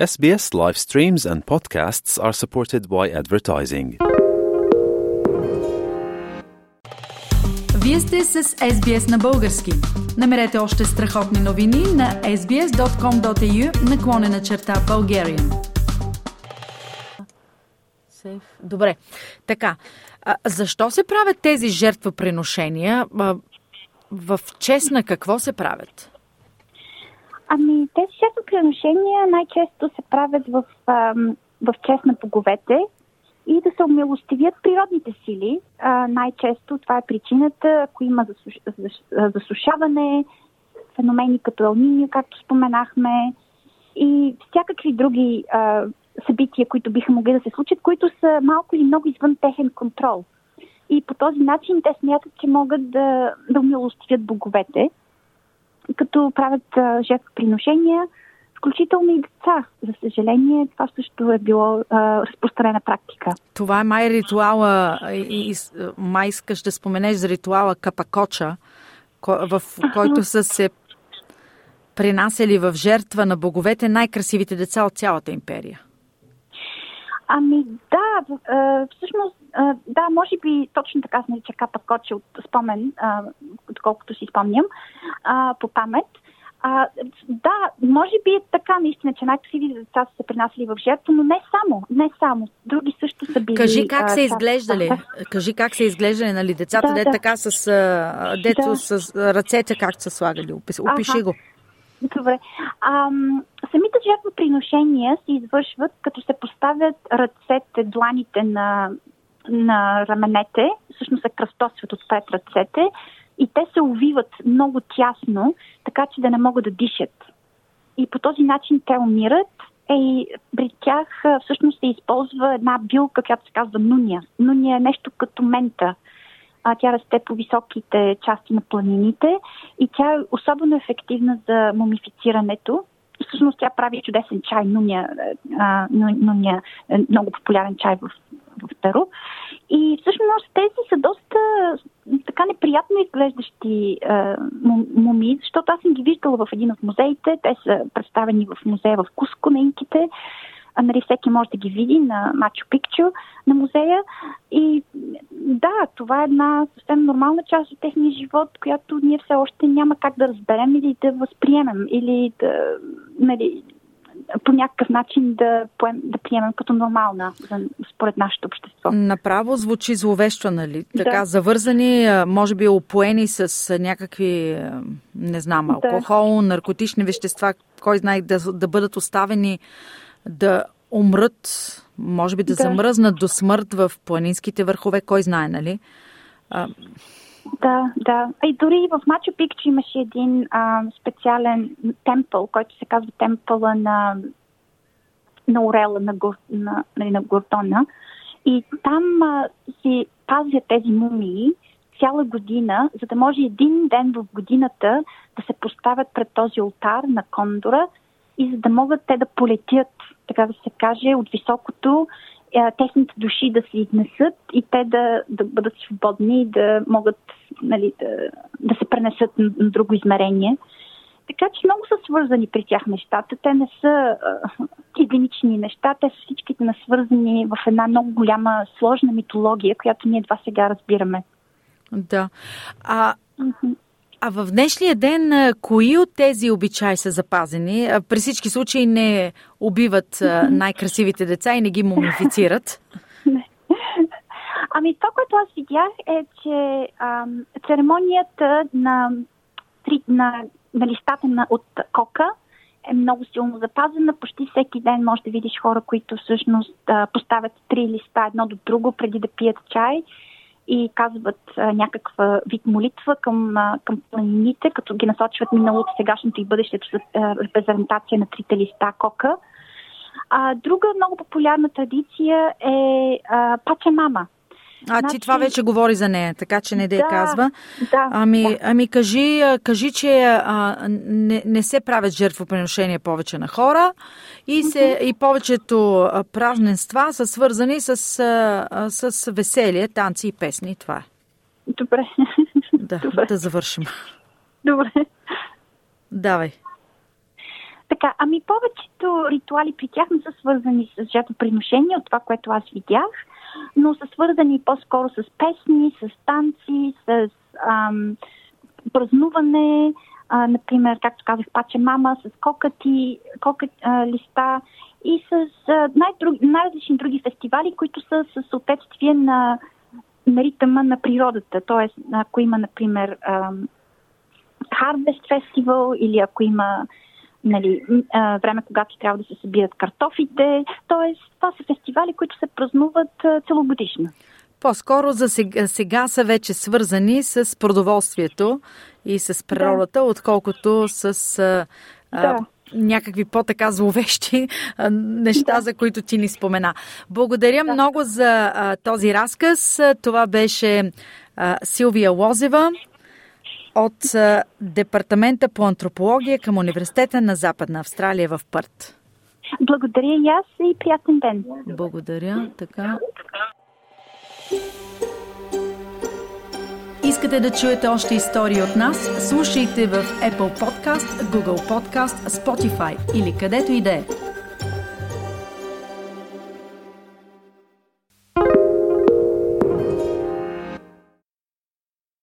SBS live streams and podcasts are supported by advertising. Вие сте с SBS на български. Намерете още страхотни новини на sbs.com.au наклонена черта Bulgarian. Добре. Така, а, защо се правят тези жертвоприношения? А, в чест на какво се правят? Ами, тези жертвоприношения най-често се правят в, в чест на боговете и да се умилостивят природните сили. А, най-често това е причината, ако има засуш... зас- засушаване, феномени като елниния, както споменахме, и всякакви други а, събития, които биха могли да се случат, които са малко или много извън техен контрол. И по този начин те смятат, че могат да, да умилостивят боговете, като правят жертвоприношения, включително и деца. За съжаление, това също е било а, разпространена практика. Това е май ритуала, и, и май искаш да споменеш за ритуала Капакоча, в който са се принасяли в жертва на боговете най-красивите деца от цялата империя. Ами да, всъщност, а, да, може би точно така се нарича Капа Коче от спомен, а, отколкото си спомням, а, по памет. А, да, може би е така наистина, че най-красивите деца са се принасяли в жертва, но не само, не само. Други също са били. Кажи как а, се изглеждали. Да, Кажи как се изглеждали, нали, децата, Да, де да. така с, а, дето Да. с ръцете как са слагали. Опиши Аха. го. Добре. Ам, самите жертвоприношения се извършват, като се поставят ръцете, дланите на, на раменете, всъщност се кръстосват отпред ръцете и те се увиват много тясно, така че да не могат да дишат. И по този начин те умират. Е, и при тях а, всъщност се използва една билка, която се казва нуния. Нуния е нещо като мента. А, тя расте по високите части на планините и тя е особено ефективна за мумифицирането. Всъщност тя прави чудесен чай, нуния, а, ну- нуния е много популярен чай в, Перу. И всъщност тези са доста така неприятно изглеждащи му- мумии, защото аз съм ги виждала в един от музеите. Те са представени в музея в Куско на инките. А, нали, всеки може да ги види на Мачо Пикчу на музея. И да, това е една съвсем нормална част от техния живот, която ние все още няма как да разберем или да възприемем, или да, нали, по някакъв начин да, поем, да приемем като нормална за, според нашето общество. Направо звучи зловещо, нали? Така, Да. завързани, може би опоени с някакви, не знам, Да. алкохол, наркотични вещества, кой знае, да, да бъдат оставени да умрат, може би да, Да. замръзнат до смърт в планинските върхове, кой знае, нали? А, Да, да. И дори в Мачо Пикчу имаше един а, специален темпъл, който се казва темпъла на, на Орела, на, Гор, на, нали, на Гордона. И там а, си пазят тези мумии цяла година, за да може един ден в годината да се поставят пред този алтар на кондора и за да могат те да полетят, така да се каже, от високото, техните души да се изнесат и те да, да бъдат свободни и да могат нали, да, да се пренесат на, на друго измерение. Така че много са свързани при тях нещата. Те не са а, единични неща, те са всичките насвързани в една много голяма, сложна митология, която ние едва сега разбираме. да. А, а в днешния ден, кои от тези обичаи са запазени? При всички случаи не убиват най-красивите деца и не ги мумифицират. Ами това, което аз видях е, че ам, церемонията на, на, на листата на, от кока е много силно запазена. Почти всеки ден може да видиш хора, които всъщност а, поставят три листа едно до друго преди да пият чай и казват а, някаква вид молитва към, а, към планините, като ги насочват миналото, сегашното и бъдещето с а, репрезентация на трите листа кока. А, друга много популярна традиция е а, паче мама. А Значи- ти това вече говори за нея, така че не да я казва. да, Ами, да. ами кажи, кажи, че а, не, не се правят жертвоприношения повече на хора и, се, и повечето празненства са свързани с, а, с веселие, танци и песни. Това е. Добре. Да, Добре. да завършим. Добре. Давай. Така ами повечето ритуали при тях не са свързани с жертвоприношение, от това, което аз видях, но са свързани по-скоро с песни, с танци, с ам, празнуване, а, например, както казах, паче мама, с кокати, кокат, а, листа и с а, най-други, най-различни други фестивали, които са със съответствие на, на ритъма на природата. Тоест, ако има, например, а, Harvest Festival или ако има нали, а, време, когато трябва да се събират картофите. Тоест, това са фестивали, които се празнуват а, целогодишно. По-скоро за сега, сега са вече свързани с продоволствието и с природата, да. отколкото с а, да. някакви по-така зловещи а, неща, да. за които ти ни спомена. Благодаря да. много за а, този разказ. Това беше а, Силвия Лозева от Департамента по антропология към Университета на Западна Австралия в Пърт. Благодаря и аз и приятен ден. Благодаря. Така. Искате да чуете още истории от нас? Слушайте в Apple Podcast, Google Podcast, Spotify или където и да е.